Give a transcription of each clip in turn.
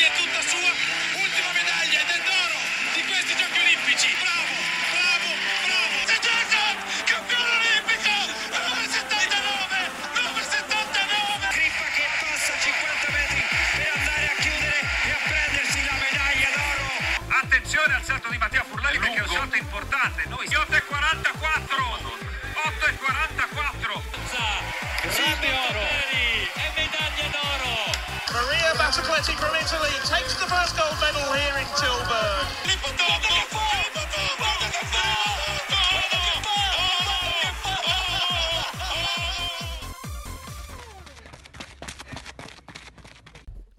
medaglia è tutta sua, from Italy takes the first gold medal here in Tilburg.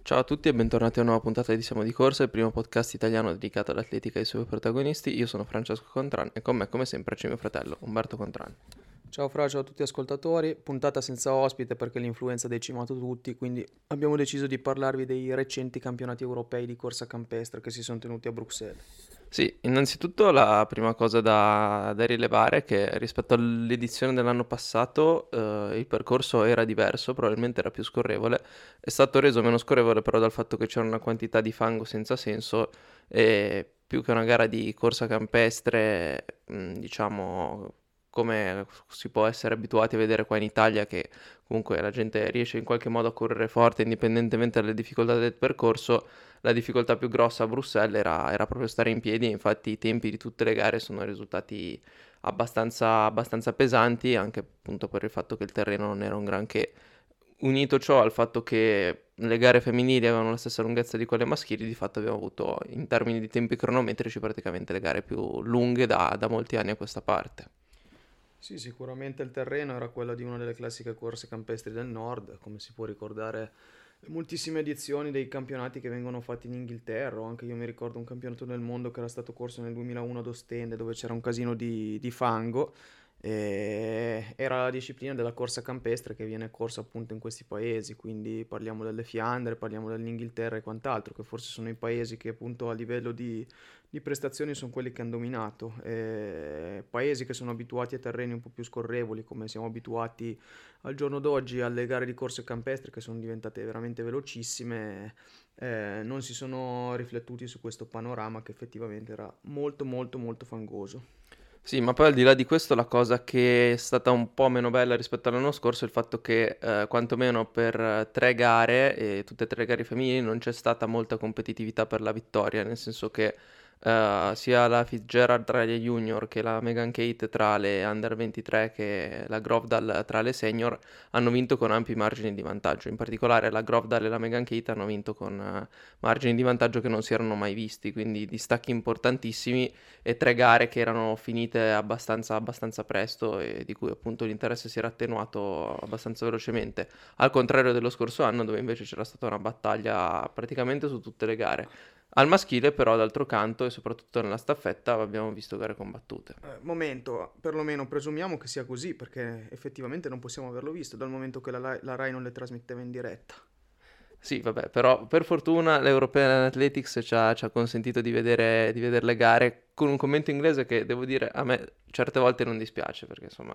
Ciao a tutti e bentornati a una nuova puntata di Siamo di Corsa, il primo podcast italiano dedicato all'atletica e ai suoi protagonisti. Io sono Francesco Contran e con me, come sempre, c'è mio fratello Umberto Contran. Ciao Fra, ciao a tutti gli ascoltatori, puntata senza ospite perché l'influenza ha decimato tutti, quindi abbiamo deciso di parlarvi dei recenti campionati europei di corsa campestre che si sono tenuti a Bruxelles. Sì, innanzitutto la prima cosa da, da rilevare è che rispetto all'edizione dell'anno passato eh, il percorso era diverso, probabilmente era più scorrevole, è stato reso meno scorrevole però dal fatto che c'era una quantità di fango senza senso e più che una gara di corsa campestre, diciamo come si può essere abituati a vedere qua in Italia che comunque la gente riesce in qualche modo a correre forte indipendentemente dalle difficoltà del percorso, la difficoltà più grossa a Bruxelles era, era proprio stare in piedi, infatti i tempi di tutte le gare sono risultati abbastanza, abbastanza pesanti, anche appunto per il fatto che il terreno non era un granché. Unito ciò al fatto che le gare femminili avevano la stessa lunghezza di quelle maschili, di fatto abbiamo avuto in termini di tempi cronometrici praticamente le gare più lunghe da, da molti anni a questa parte. Sì, sicuramente il terreno era quello di una delle classiche corse campestri del nord, come si può ricordare le moltissime edizioni dei campionati che vengono fatti in Inghilterra, o anche io mi ricordo un campionato del mondo che era stato corso nel 2001 ad Ostende dove c'era un casino di, di fango. E era la disciplina della corsa campestre che viene corsa appunto in questi paesi, quindi parliamo delle Fiandre, parliamo dell'Inghilterra e quant'altro, che forse sono i paesi che appunto a livello di, di prestazioni sono quelli che hanno dominato. E paesi che sono abituati a terreni un po' più scorrevoli, come siamo abituati al giorno d'oggi alle gare di corse campestre che sono diventate veramente velocissime, eh, non si sono riflettuti su questo panorama che effettivamente era molto molto molto fangoso. Sì, ma poi al di là di questo la cosa che è stata un po' meno bella rispetto all'anno scorso è il fatto che eh, quantomeno per eh, tre gare, e tutte e tre gare femminili, non c'è stata molta competitività per la vittoria, nel senso che eh, sia la Fitzgerald tra le junior che la Megan Kate tra le under 23 che la Grovdal tra le senior hanno vinto con ampi margini di vantaggio. In particolare la Grovdal e la Megan Kate hanno vinto con eh, margini di vantaggio che non si erano mai visti, quindi distacchi importantissimi e tre gare che erano finite abbastanza, abbastanza presto e di cui appunto l'interesse si era attenuato abbastanza velocemente. Al contrario dello scorso anno dove invece c'era stata una battaglia praticamente su tutte le gare. Al maschile, però, d'altro canto, e soprattutto nella staffetta, abbiamo visto gare combattute. Eh, momento, perlomeno presumiamo che sia così, perché effettivamente non possiamo averlo visto dal momento che la, la Rai non le trasmetteva in diretta. Sì, vabbè, però per fortuna l'European Athletics ci ha, ci ha consentito di vedere, di vedere le gare con un commento inglese che devo dire a me certe volte non dispiace perché insomma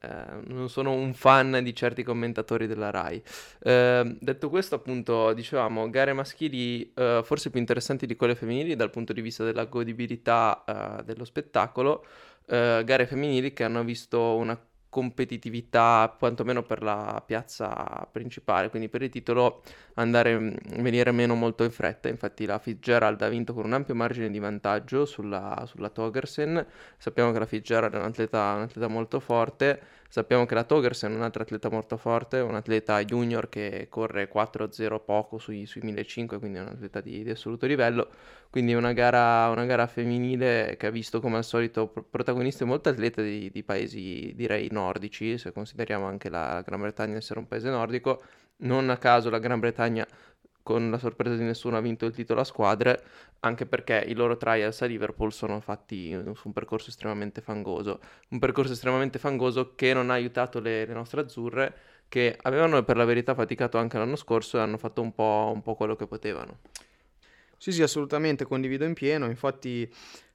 eh, non sono un fan di certi commentatori della RAI. Eh, detto questo appunto dicevamo gare maschili eh, forse più interessanti di quelle femminili dal punto di vista della godibilità eh, dello spettacolo, eh, gare femminili che hanno visto una competitività quantomeno per la piazza principale, quindi per il titolo andare venire meno molto in fretta. Infatti la Fitzgerald ha vinto con un ampio margine di vantaggio sulla, sulla Togersen. Sappiamo che la Fitzgerald è un atleta, un atleta molto forte. Sappiamo che la Togersen è un altro atleta molto forte, un atleta junior che corre 4-0 poco sui, sui 1500, quindi è un atleta di, di assoluto livello. Quindi una gara, una gara femminile che ha visto come al solito protagoniste molte atlete di, di paesi direi nordici, se consideriamo anche la Gran Bretagna essere un paese nordico. Non a caso la Gran Bretagna con la sorpresa di nessuno ha vinto il titolo a squadre, anche perché i loro trials a Liverpool sono fatti su un percorso estremamente fangoso, un percorso estremamente fangoso che non ha aiutato le, le nostre azzurre, che avevano per la verità faticato anche l'anno scorso e hanno fatto un po', un po quello che potevano. Sì, sì, assolutamente, condivido in pieno. Infatti,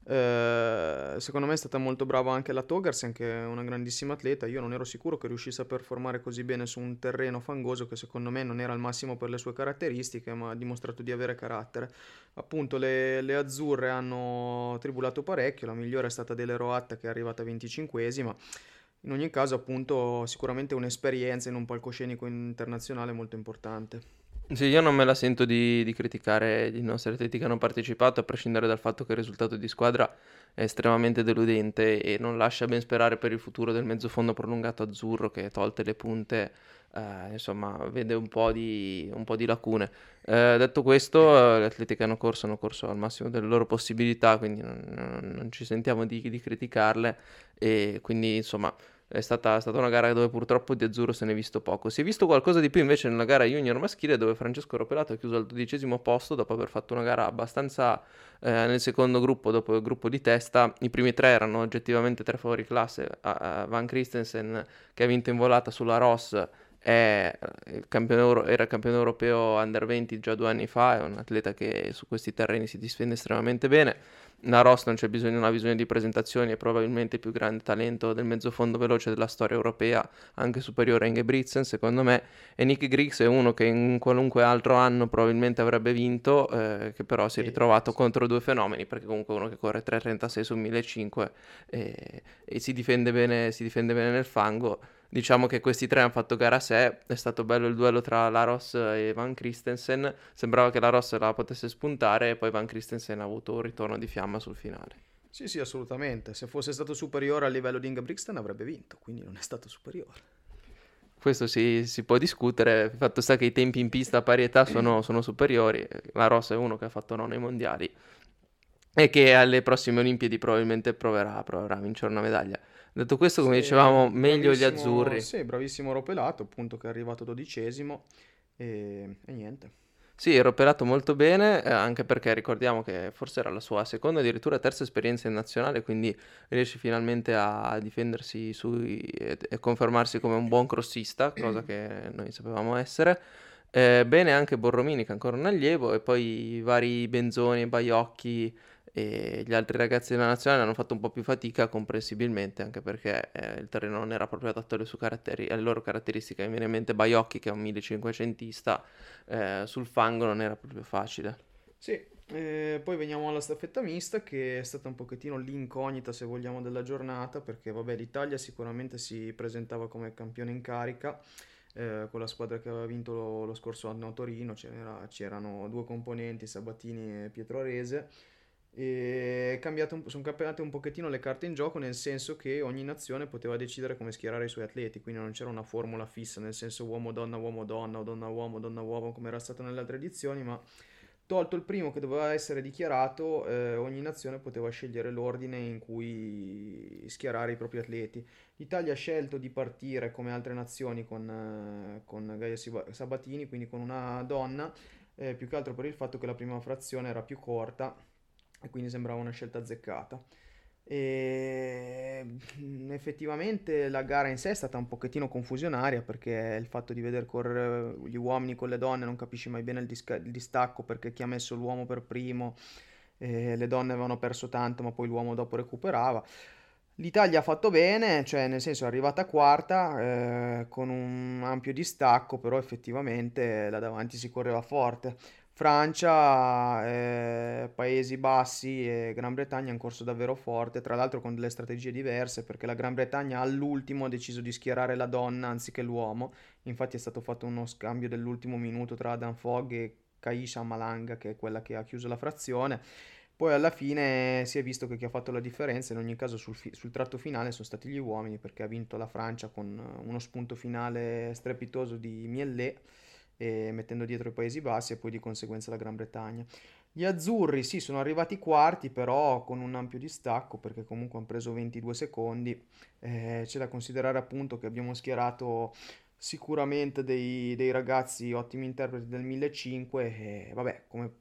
Eh, secondo me è stata molto brava anche la Togarsen, che è una grandissima atleta. Io non ero sicuro che riuscisse a performare così bene su un terreno fangoso che secondo me non era al massimo per le sue caratteristiche, ma ha dimostrato di avere carattere. Appunto, le, le azzurre hanno tribulato parecchio. La migliore è stata Dele Roatta, che è arrivata 25esima. In ogni caso, appunto, sicuramente un'esperienza in un palcoscenico internazionale molto importante. Sì, io non me la sento di, di criticare i nostri atleti che hanno partecipato, a prescindere dal fatto che il risultato di squadra è estremamente deludente e non lascia ben sperare per il futuro del mezzofondo prolungato azzurro che, tolte le punte, eh, insomma, vede un po' di, un po' di lacune. Eh, detto questo, gli atleti che hanno corso hanno corso al massimo delle loro possibilità, quindi non, non ci sentiamo di, di criticarle e quindi, insomma... È stata, è stata, una gara dove purtroppo di azzurro se ne è visto poco. Si è visto qualcosa di più invece nella gara junior maschile dove Francesco Ropelato ha chiuso al dodicesimo posto dopo aver fatto una gara abbastanza eh, nel secondo gruppo, dopo il gruppo di testa. I primi tre erano oggettivamente tre fuori classe. Uh, Van Christensen che ha vinto in volata sulla Ross è il campione, era campione europeo under 20 già due anni fa, è un atleta che su questi terreni si difende estremamente bene. La Ross non c'è bisogno, non ha bisogno di presentazioni, è probabilmente il più grande talento del mezzofondo veloce della storia europea, anche superiore a Ingebrigtsen secondo me, e Nick Griggs è uno che in qualunque altro anno probabilmente avrebbe vinto, eh, che però si è ritrovato contro due fenomeni, perché comunque uno che corre 3.36 su 1.500 e, e si, difende bene, si difende bene nel fango, Diciamo che questi tre hanno fatto gara a sé, è stato bello il duello tra Laros e Van Christensen, sembrava che Laros la potesse spuntare e poi Van Christensen ha avuto un ritorno di fiamma sul finale. Sì, sì, assolutamente. Se fosse stato superiore a livello di Ingebrigtsen avrebbe vinto, quindi non è stato superiore. Questo si, si, può discutere, il fatto sta che i tempi in pista a parietà sono, sono superiori, la Ross è uno che ha fatto nono ai mondiali e che alle prossime Olimpiadi probabilmente proverà, proverà a vincere una medaglia. Detto questo, come sì, dicevamo, meglio gli azzurri. Sì, bravissimo Ropelato, appunto, che è arrivato dodicesimo e, e niente. Sì, Ropelato molto bene, eh, anche perché ricordiamo che forse era la sua seconda, addirittura terza esperienza in nazionale, quindi riesce finalmente a difendersi sui, e, e confermarsi come un buon crossista, cosa che noi sapevamo essere. Eh, bene anche Borromini, che è ancora un allievo, e poi i vari Benzoni, Baiocchi e gli altri ragazzi della nazionale hanno fatto un po' più fatica comprensibilmente anche perché eh, il terreno non era proprio adatto alle, alle loro caratteristiche. Mi viene in mente Baiocchi che è un 1500ista eh, sul fango non era proprio facile. Sì eh, poi veniamo alla staffetta mista che è stata un pochettino l'incognita se vogliamo della giornata perché vabbè l'Italia sicuramente si presentava come campione in carica eh, con la squadra che aveva vinto lo, lo scorso anno a Torino c'era, c'erano due componenti Sabatini e Pietro Rese e cambiato, sono cambiate un pochettino le carte in gioco nel senso che ogni nazione poteva decidere come schierare i suoi atleti, quindi non c'era una formula fissa nel senso uomo-donna, uomo-donna o donna-uomo, donna-uomo come era stato nelle altre edizioni, ma tolto il primo che doveva essere dichiarato, eh, ogni nazione poteva scegliere l'ordine in cui schierare i propri atleti. L'Italia ha scelto di partire come altre nazioni con, eh, con Gaia Sabatini, quindi con una donna, eh, più che altro per il fatto che la prima frazione era più corta e quindi sembrava una scelta azzeccata. E mm, effettivamente la gara in sé è stata un pochettino confusionaria perché il fatto di vedere correre gli uomini con le donne non capisci mai bene il, disca- il distacco perché chi ha messo l'uomo per primo eh, le donne avevano perso tanto ma poi l'uomo dopo recuperava l'Italia ha fatto bene cioè nel senso è arrivata quarta eh, con un ampio distacco però effettivamente là davanti si correva forte Francia, eh, Paesi Bassi e Gran Bretagna hanno corso davvero forte, tra l'altro con delle strategie diverse perché la Gran Bretagna all'ultimo ha deciso di schierare la donna anziché l'uomo, infatti è stato fatto uno scambio dell'ultimo minuto tra Adam Fogg e Kaisha Malanga che è quella che ha chiuso la frazione. Poi alla fine si è visto che chi ha fatto la differenza, in ogni caso sul, fi- sul tratto finale sono stati gli uomini perché ha vinto la Francia con uno spunto finale strepitoso di Miellet mettendo dietro i Paesi Bassi e poi di conseguenza la Gran Bretagna. Gli azzurri sì, sono arrivati quarti, però con un ampio distacco perché comunque hanno preso 22 secondi. Eh, c'è da considerare appunto che abbiamo schierato sicuramente dei, dei ragazzi ottimi interpreti del 1500 e vabbè, come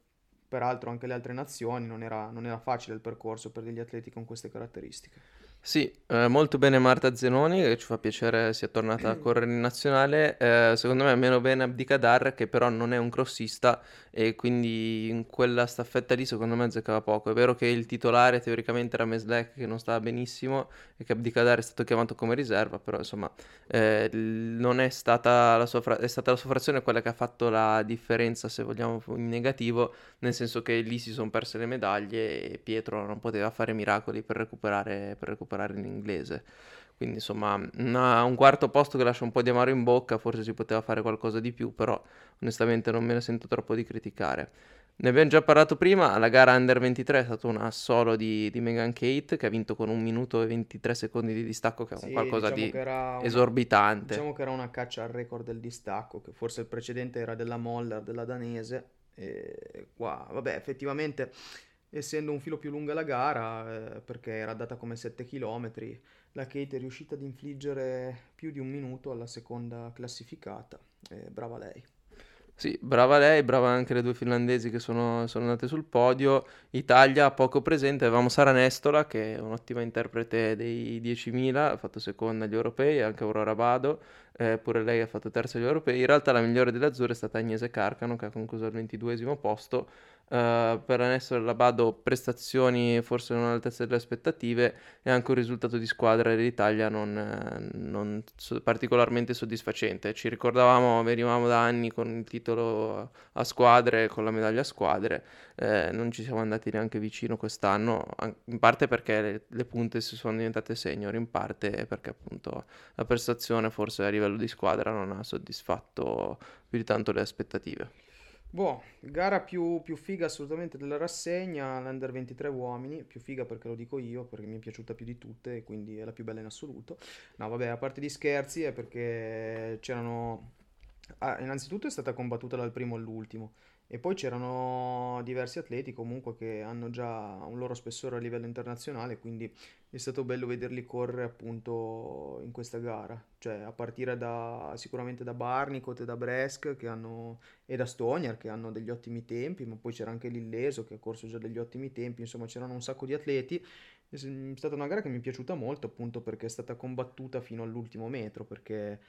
peraltro anche le altre nazioni, non era, non era facile il percorso per degli atleti con queste caratteristiche. Sì, eh, molto bene Marta Zenoni, che ci fa piacere sia tornata a correre in nazionale. Eh, secondo me meno bene Abdicadar, che però non è un crossista e quindi in quella staffetta lì secondo me azzeccava poco. È vero che il titolare teoricamente era Meslek che non stava benissimo e che Abdicadar è stato chiamato come riserva, però insomma eh, non è stata la sua, fra- è stata la sua frazione quella che ha fatto la differenza, se vogliamo, in negativo, nel senso che lì si sono perse le medaglie e Pietro non poteva fare miracoli per recuperare, per recuperare imparare l'inglese. Quindi insomma una, un quarto posto che lascia un po' di amaro in bocca, forse si poteva fare qualcosa di più, però onestamente non me ne sento troppo di criticare. Ne abbiamo già parlato prima, la gara Under 23 è stata una solo di, di Megan Kate che ha vinto con un minuto e 23 secondi di distacco, che è sì, qualcosa diciamo di una, esorbitante. Diciamo che era una caccia al record del distacco, che forse il precedente era della Moller, della danese, e qua, vabbè, effettivamente essendo un filo più lunga la gara, eh, perché era data come 7 km, la Kate è riuscita ad infliggere più di un minuto alla seconda classificata. Eh, brava lei. Sì, brava lei, brava anche le due finlandesi che sono, sono andate sul podio. Italia poco presente, avevamo Sara Nestola che è un'ottima interprete dei 10.000, ha fatto seconda agli europei, anche Aurora Bado, eh, pure lei ha fatto terza agli europei. In realtà la migliore delle azzurre è stata Agnese Carcano che ha concluso al 22 posto Uh, per Anesso Labado prestazioni forse non all'altezza delle aspettative e anche un risultato di squadra dell'Italia non, non so, particolarmente soddisfacente. Ci ricordavamo, venivamo da anni con il titolo a squadre, con la medaglia a squadre, eh, non ci siamo andati neanche vicino quest'anno, in parte perché le, le punte si sono diventate senior, in parte perché appunto la prestazione forse a livello di squadra non ha soddisfatto più di tanto le aspettative. Boh, gara più, più figa assolutamente della rassegna, l'Under 23 uomini, più figa perché lo dico io, perché mi è piaciuta più di tutte e quindi è la più bella in assoluto. No, vabbè, a parte di scherzi è perché c'erano... Ah, innanzitutto è stata combattuta dal primo all'ultimo, e poi c'erano diversi atleti comunque che hanno già un loro spessore a livello internazionale, quindi è stato bello vederli correre appunto in questa gara, cioè a partire da sicuramente da Barnicot e da Bresk hanno, e da Stonier che hanno degli ottimi tempi, ma poi c'era anche Lilleso che ha corso già degli ottimi tempi, insomma c'erano un sacco di atleti. È stata una gara che mi è piaciuta molto appunto perché è stata combattuta fino all'ultimo metro, perché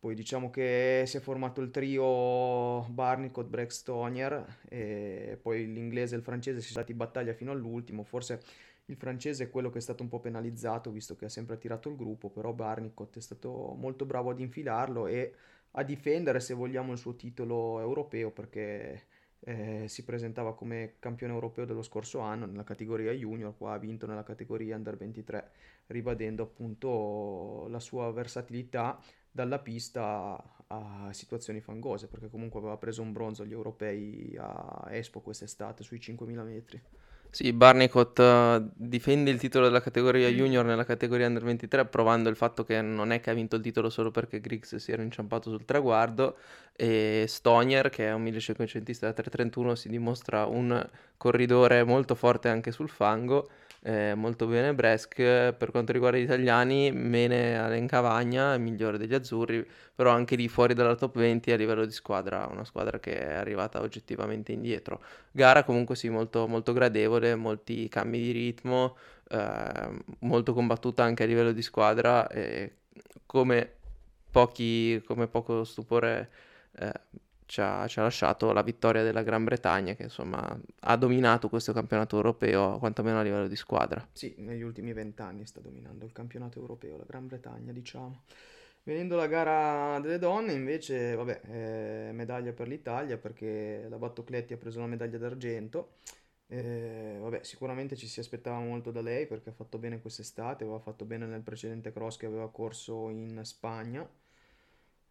poi diciamo che si è formato il trio Barnicot, Breck, Stonier e poi l'inglese e il francese si sono dati battaglia fino all'ultimo. Forse il francese è quello che è stato un po' penalizzato visto che ha sempre attirato il gruppo, però Barnicot è stato molto bravo ad infilarlo e a difendere se vogliamo il suo titolo europeo perché eh, si presentava come campione europeo dello scorso anno nella categoria junior, qua ha vinto nella categoria under 23 ribadendo appunto la sua versatilità dalla pista a situazioni fangose, perché comunque aveva preso un bronzo agli europei a Expo quest'estate sui 5.000 metri. Sì, Barnicot uh, difende il titolo della categoria junior nella categoria under 23, provando il fatto che non è che ha vinto il titolo solo perché Griggs si era inciampato sul traguardo e Stonier, che è un 1500 da 331, si dimostra un corridore molto forte anche sul fango eh, molto bene Bresk. Per quanto riguarda gli italiani, bene Alen Cavagna, il migliore degli azzurri, però anche lì fuori dalla top 20 a livello di squadra, una squadra che è arrivata oggettivamente indietro. Gara comunque sì, molto, molto gradevole, molti cambi di ritmo, eh, molto combattuta anche a livello di squadra e come, pochi, come poco stupore... Eh, ci ha, ci ha, lasciato la vittoria della Gran Bretagna che insomma ha dominato questo campionato europeo quantomeno a livello di squadra. Sì, negli ultimi vent'anni sta dominando il campionato europeo la Gran Bretagna diciamo. Venendo alla gara delle donne invece vabbè eh, medaglia per l'Italia perché la Battocletti ha preso la medaglia d'argento. Eh, vabbè, sicuramente ci si aspettava molto da lei perché ha fatto bene quest'estate, aveva fatto bene nel precedente cross che aveva corso in Spagna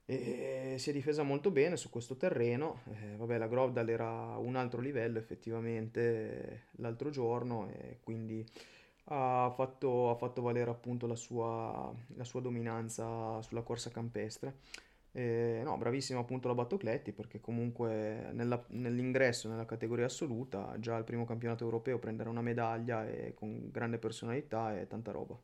e si è difesa molto bene su questo terreno. Eh, vabbè, la Grovdal era un altro livello effettivamente eh, l'altro giorno e quindi ha fatto, ha fatto valere appunto la sua, la sua, dominanza sulla corsa campestre. Eh, no, bravissima appunto la Battocletti perché comunque nella, nell'ingresso nella categoria assoluta già al primo campionato europeo prendere una medaglia e con grande personalità e tanta roba.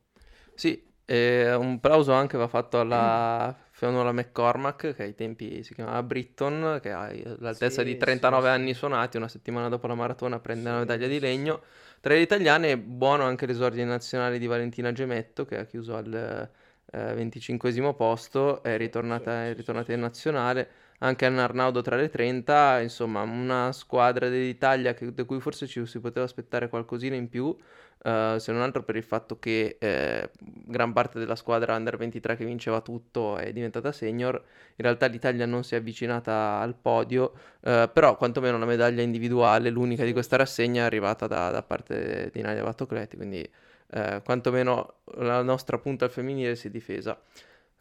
Sì, E un plauso anche va fatto alla Fionnuala McCormack, che ai tempi si chiamava Britton, che ha l'altezza Sì, di 39 sì, anni sì. suonati, una settimana dopo la maratona prende la medaglia di legno. Tra le italiane, buono anche l'esordio nazionale di Valentina Gemetto, che ha chiuso al eh, 25 posto, è ritornata, è ritornata in nazionale. Anche Anna Arnaudo tra le 30, insomma, una squadra dell'Italia che- da cui forse ci si poteva aspettare qualcosina in più, eh, se non altro per il fatto che eh, gran parte della squadra under 23 che vinceva tutto è diventata senior. In realtà l'Italia non si è avvicinata al podio, eh, però quantomeno la medaglia individuale, l'unica di questa rassegna, è arrivata da, da parte di Nadia Battocleti, quindi eh, quantomeno la nostra punta femminile si è difesa.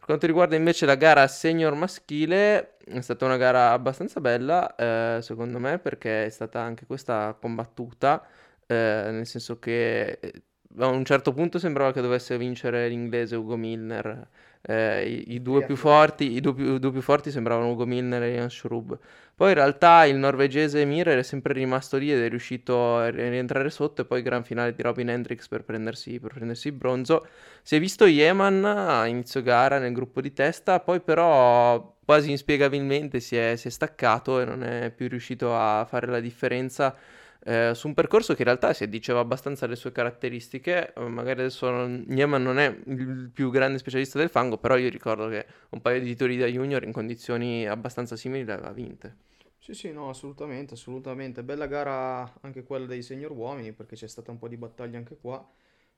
Per quanto riguarda invece la gara senior maschile, è stata una gara abbastanza bella, eh, secondo me, perché è stata anche questa combattuta, eh, nel senso che eh, a un certo punto sembrava che dovesse vincere l'inglese Ugo Milner. Eh, i, i due forti, i due più, due più forti sembravano Ugo Milner e Jan Schrub. Poi in realtà il norvegese Mir è sempre rimasto lì ed è riuscito a rientrare sotto e poi gran finale di Robin Hendricks per prendersi, per prendersi il bronzo. Si è visto Yeman a inizio gara nel gruppo di testa, poi però quasi inspiegabilmente si è, si è staccato e non è più riuscito a fare la differenza eh, su un percorso che in realtà si addiceva abbastanza alle sue caratteristiche. eh, magari adesso Yeman non è il più grande specialista del fango, però io ricordo che un paio di titoli da junior in condizioni abbastanza simili le aveva vinte. Sì, sì, no, assolutamente, assolutamente. Bella gara anche quella dei senior uomini, perché c'è stata un po' di battaglia anche qua.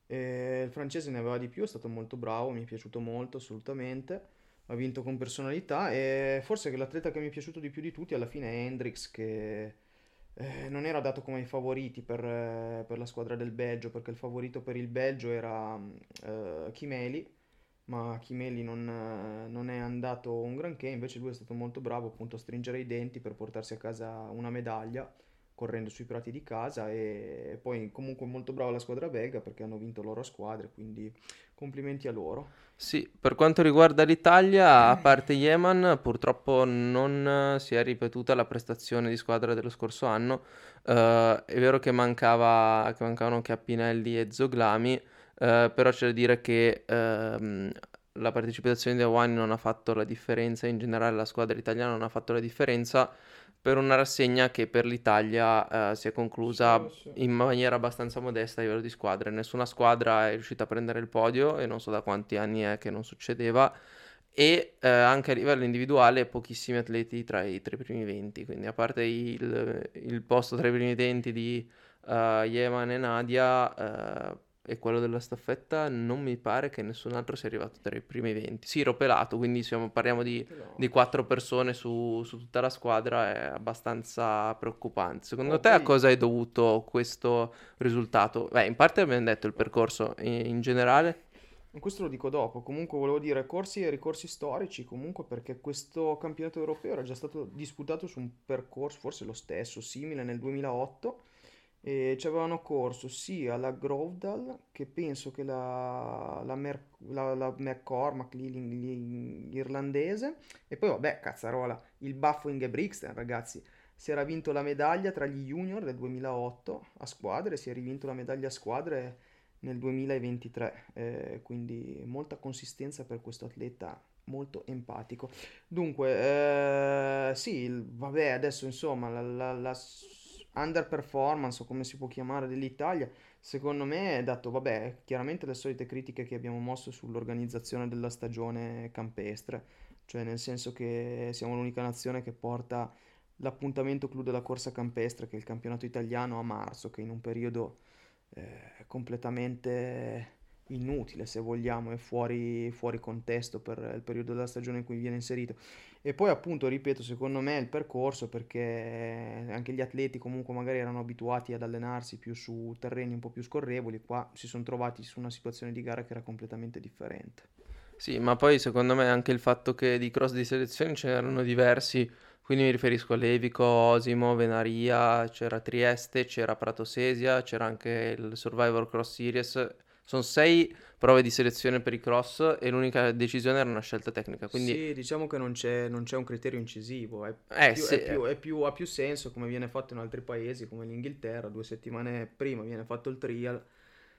E il francese ne aveva di più, è stato molto bravo, mi è piaciuto molto, assolutamente. Ha vinto con personalità e forse l'atleta che mi è piaciuto di più di tutti alla fine è Hendrix, che eh, non era dato come i favoriti per, eh, per la squadra del Belgio, perché il favorito per il Belgio era eh, Chimeli, ma Chimeli non, eh, non è andato un granché, invece lui è stato molto bravo appunto a stringere i denti per portarsi a casa una medaglia, correndo sui prati di casa e poi comunque molto brava la squadra belga perché hanno vinto loro a squadre, quindi complimenti a loro. Sì, per quanto riguarda l'Italia, a parte Yeman, purtroppo non eh, si è ripetuta la prestazione di squadra dello scorso anno. Eh, è vero che mancava, che mancavano Chiappinelli e Zoglami, eh, però c'è da dire che ehm, la partecipazione di Awani non ha fatto la differenza, in generale la squadra italiana non ha fatto la differenza per una rassegna che per l'Italia eh, si è conclusa Sì, sì. in maniera abbastanza modesta a livello di squadre. Nessuna squadra è riuscita a prendere il podio e non so da quanti anni è che non succedeva. E eh, anche a livello individuale pochissimi atleti tra i, tra i primi 20, quindi a parte il, il posto tra i primi 20 di eh, Yeman e Nadia eh, e quello della staffetta, non mi pare che nessun altro sia arrivato tra i primi 20. Sì, ropelato, quindi siamo- parliamo di, di quattro persone su, su tutta la squadra, è abbastanza preoccupante. Secondo Oh, te a poi- cosa è dovuto questo risultato? Beh, in parte abbiamo detto il percorso, in, in generale. Questo lo dico dopo, comunque volevo dire corsi e ricorsi storici, comunque perché questo campionato europeo era già stato disputato su un percorso, forse lo stesso, simile nel 2008, e ci avevano corso sia la Grovedal, che penso che la, la, Mer- la, la McCormack, l'irlandese, e poi vabbè, cazzarola, il baffo Ingebrigtsen, ragazzi, si era vinto la medaglia tra gli junior del 2008 a squadre, si è rivinto la medaglia a squadre nel 2023, eh, quindi molta consistenza per questo atleta molto empatico. Dunque, eh, sì, vabbè, adesso insomma la, la, underperformance o come si può chiamare dell'Italia, secondo me è dato, vabbè, chiaramente le solite critiche che abbiamo mosso sull'organizzazione della stagione campestre, cioè nel senso che siamo l'unica nazione che porta l'appuntamento clou della corsa campestre, che è il campionato italiano, a marzo, che in un periodo eh, completamente inutile, se vogliamo, è fuori, fuori contesto per il periodo della stagione in cui viene inserito. E poi appunto, ripeto, secondo me il percorso, perché anche gli atleti comunque magari erano abituati ad allenarsi più su terreni un po' più scorrevoli, qua si sono trovati su una situazione di gara che era completamente differente. Sì, ma poi secondo me anche il fatto che di cross di selezione ce n'erano diversi, quindi mi riferisco a Levico, Osimo, Venaria, c'era Trieste, c'era Pratosesia, c'era anche il Survivor Cross Series. Sono sei prove di selezione per i cross e l'unica decisione era una scelta tecnica, quindi Sì, diciamo che non c'è non c'è un criterio incisivo, è Eh, più- sì, è più- è più- ha più senso come viene fatto in altri paesi come l'Inghilterra, due settimane prima viene fatto il trial,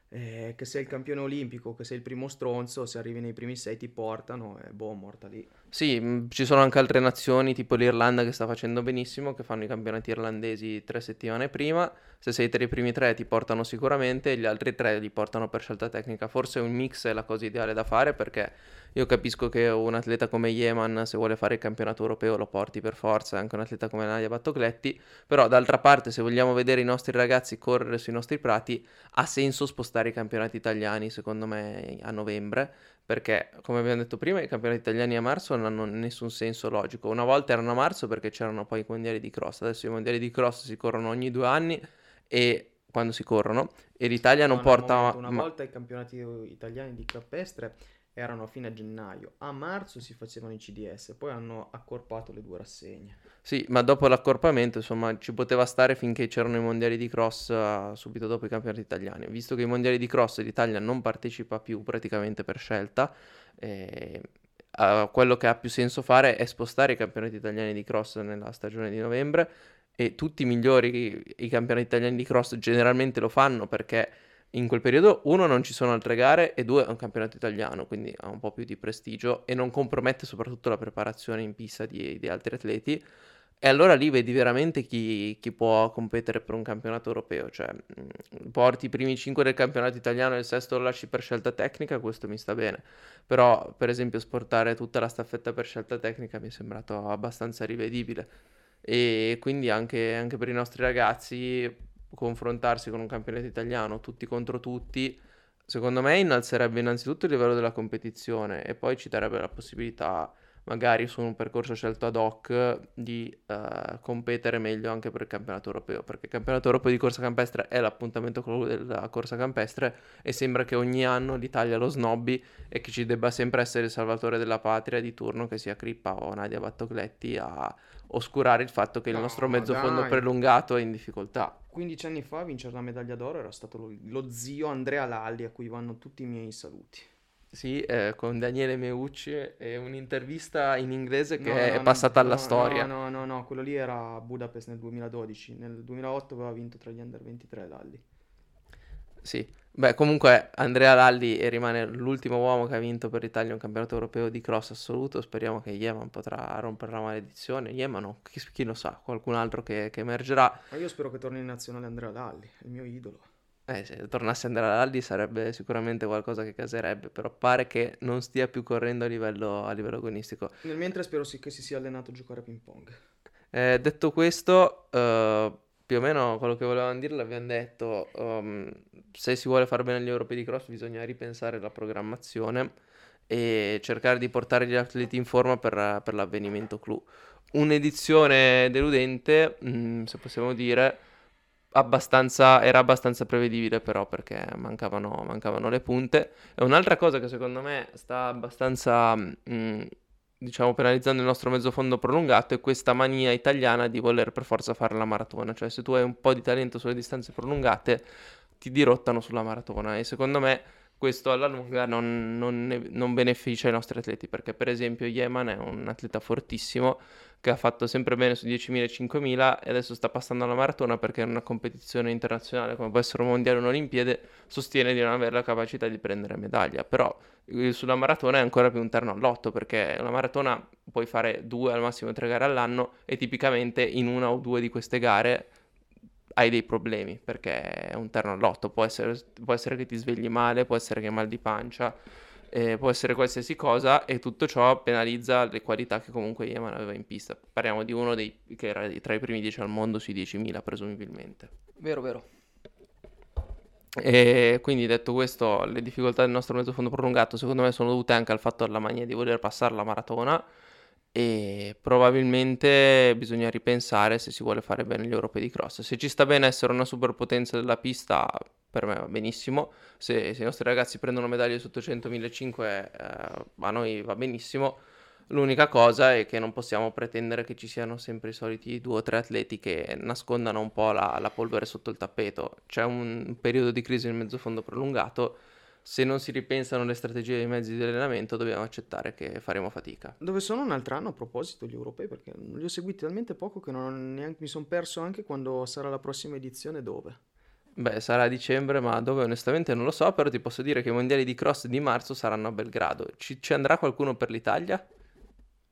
eh, che sei il campione olimpico, che sei il primo stronzo, se arrivi nei primi sei ti portano e boh, morta lì. Sì, mh, ci sono anche altre nazioni, tipo l'Irlanda che sta facendo benissimo, che fanno i campionati irlandesi tre settimane prima. Se sei tra i primi tre ti portano sicuramente, e gli altri tre li portano per scelta tecnica. Forse un mix è la cosa ideale da fare perché io capisco che un atleta come Yeman, se vuole fare il campionato europeo, lo porti per forza, anche un atleta come Nadia Battocletti. Però d'altra parte, se vogliamo vedere i nostri ragazzi correre sui nostri prati, ha senso spostare i campionati italiani, secondo me, a novembre perché come abbiamo detto prima i campionati italiani a marzo non hanno nessun senso logico. Una volta erano a marzo perché c'erano poi i mondiali di cross, adesso i mondiali di cross si corrono ogni due anni e quando si corrono e l'Italia non No, porta... una ma- volta i campionati italiani di campestre erano a fine gennaio, a marzo si facevano i CDS, poi hanno accorpato le due rassegne. Sì, ma dopo l'accorpamento, insomma, ci poteva stare finché c'erano i mondiali di cross eh, subito dopo i campionati italiani. Visto che i mondiali di cross l'Italia non partecipa più praticamente per scelta, eh, quello che ha più senso fare è spostare i campionati italiani di cross nella stagione di novembre e tutti i migliori i campionati italiani di cross generalmente lo fanno perché in quel periodo uno non ci sono altre gare e due è un campionato italiano, quindi ha un po' più di prestigio e non compromette soprattutto la preparazione in pista di, di altri atleti. E allora lì vedi veramente chi, chi può competere per un campionato europeo, cioè mh, porti i primi 5 del campionato italiano e il sesto lo lasci per scelta tecnica, questo mi sta bene. Però, per esempio, sportare tutta la staffetta per scelta tecnica mi è sembrato abbastanza rivedibile. E quindi anche, anche per i nostri ragazzi confrontarsi con un campionato italiano tutti contro tutti, secondo me innalzerebbe innanzitutto il livello della competizione e poi ci darebbe la possibilità, magari su un percorso scelto ad hoc, di eh, competere meglio anche per il campionato europeo, perché il campionato europeo di corsa campestre è l'appuntamento della corsa campestre e sembra che ogni anno l'Italia lo snobbi e che ci debba sempre essere il salvatore della patria di turno, che sia Crippa o Nadia Battocletti, a oscurare il fatto che il No, nostro ma mezzo fondo dai. prelungato è in difficoltà. 15 anni fa a vincere la medaglia d'oro era stato lo, lo zio Andrea Lalli, a cui vanno tutti i miei saluti. Sì, eh, con Daniele Meucci e un'intervista in inglese che No, è no, no, passata alla storia. No, no, no, quello lì era a Budapest nel 2012. Nel 2008 aveva vinto tra gli under 23 Lalli. Sì, beh, comunque Andrea Lalli rimane l'ultimo uomo che ha vinto per l'Italia un campionato europeo di cross assoluto. Speriamo che Yeman potrà rompere la maledizione. Yeman no, chi, chi lo sa, qualcun altro che, che emergerà. Ma io spero che torni in nazionale Andrea Lalli, il mio idolo. Eh, se tornasse Andrea Lalli sarebbe sicuramente qualcosa che caserebbe, però pare che non stia più correndo a livello, a livello agonistico. Nel mentre spero sì che si sia allenato a giocare a ping pong. Eh, detto questo, eh, più o meno quello che volevamo dire l'abbiamo detto. um, se si vuole fare bene agli europei di cross bisogna ripensare la programmazione e cercare di portare gli atleti in forma per, per l'avvenimento clou. Un'edizione deludente, mm, se possiamo dire, abbastanza, era abbastanza prevedibile però perché mancavano, mancavano le punte. E un'altra cosa che secondo me sta abbastanza, mm, diciamo, penalizzando il nostro mezzo fondo prolungato è questa mania italiana di voler per forza fare la maratona. Cioè se tu hai un po' di talento sulle distanze prolungate ti dirottano sulla maratona e secondo me questo alla lunga non, non non beneficia i nostri atleti perché per esempio Yeman è un atleta fortissimo che ha fatto sempre bene su 10.000 e 5.000 e adesso sta passando alla maratona perché in una competizione internazionale come può essere un mondiale o un'Olimpiade sostiene di non avere la capacità di prendere medaglia. Però eh, sulla maratona è ancora più un terno all'otto perché la maratona puoi fare due al massimo tre gare all'anno e tipicamente in una o due di queste gare hai dei problemi perché è un terno all'otto, può essere, può essere che ti svegli male, può essere che hai mal di pancia, eh, può essere qualsiasi cosa e tutto ciò penalizza le qualità che comunque Yeman aveva in pista. Parliamo di uno dei, che era tra i primi 10 al mondo sui 10.000 presumibilmente. Vero, vero. E quindi detto questo, le difficoltà del nostro mezzo fondo prolungato secondo me sono dovute anche al fatto della mania di voler passare la maratona e probabilmente bisogna ripensare se si vuole fare bene gli europei di cross. Se ci sta bene essere una superpotenza della pista, per me va benissimo. Se, se i nostri ragazzi prendono medaglie sotto 100 1500, eh, a noi va benissimo. L'unica cosa è che non possiamo pretendere che ci siano sempre i soliti due o tre atleti che nascondano un po' la, la polvere sotto il tappeto. C'è un periodo di crisi nel mezzo fondo prolungato. Se non si ripensano le strategie dei mezzi di allenamento, dobbiamo accettare che faremo fatica. Dove sono un altro anno a proposito gli europei? Perché li ho seguiti talmente poco che non neanche, mi sono perso anche quando sarà la prossima edizione dove. Beh, sarà a dicembre, ma dove onestamente non lo so, però ti posso dire che i mondiali di cross di marzo saranno a Belgrado. Ci, ci andrà qualcuno per l'Italia?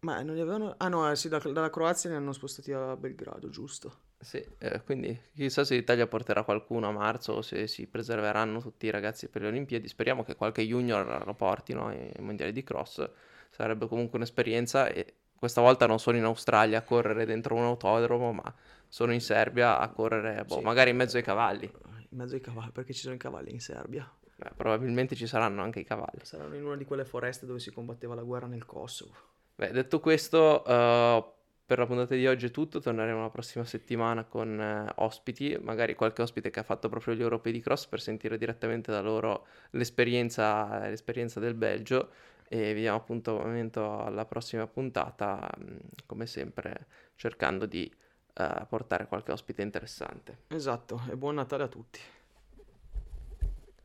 Ma non li avevano... Ah no, eh, sì, da- dalla Croazia li hanno spostati a Belgrado, giusto? Sì, eh, quindi chissà se l'Italia porterà qualcuno a marzo o se si preserveranno tutti i ragazzi per le Olimpiadi. Speriamo che qualche junior lo portino ai mondiali di cross. Sarebbe comunque un'esperienza e questa volta non sono in Australia a correre dentro un autodromo, ma sono in Serbia a correre, boh, Sì. magari in mezzo ai cavalli. In mezzo ai cavalli, perché ci sono i cavalli in Serbia. Beh, probabilmente ci saranno anche i cavalli. Saranno in una di quelle foreste dove si combatteva la guerra nel Kosovo. Beh, detto questo, eh, per la puntata di oggi è tutto. Torneremo la prossima settimana con eh, ospiti, magari qualche ospite che ha fatto proprio gli europei di cross per sentire direttamente da loro l'esperienza, l'esperienza del Belgio. E vi diamo appuntamento alla prossima puntata, mh, come sempre, cercando di eh, portare qualche ospite interessante. Esatto, e buon Natale a tutti.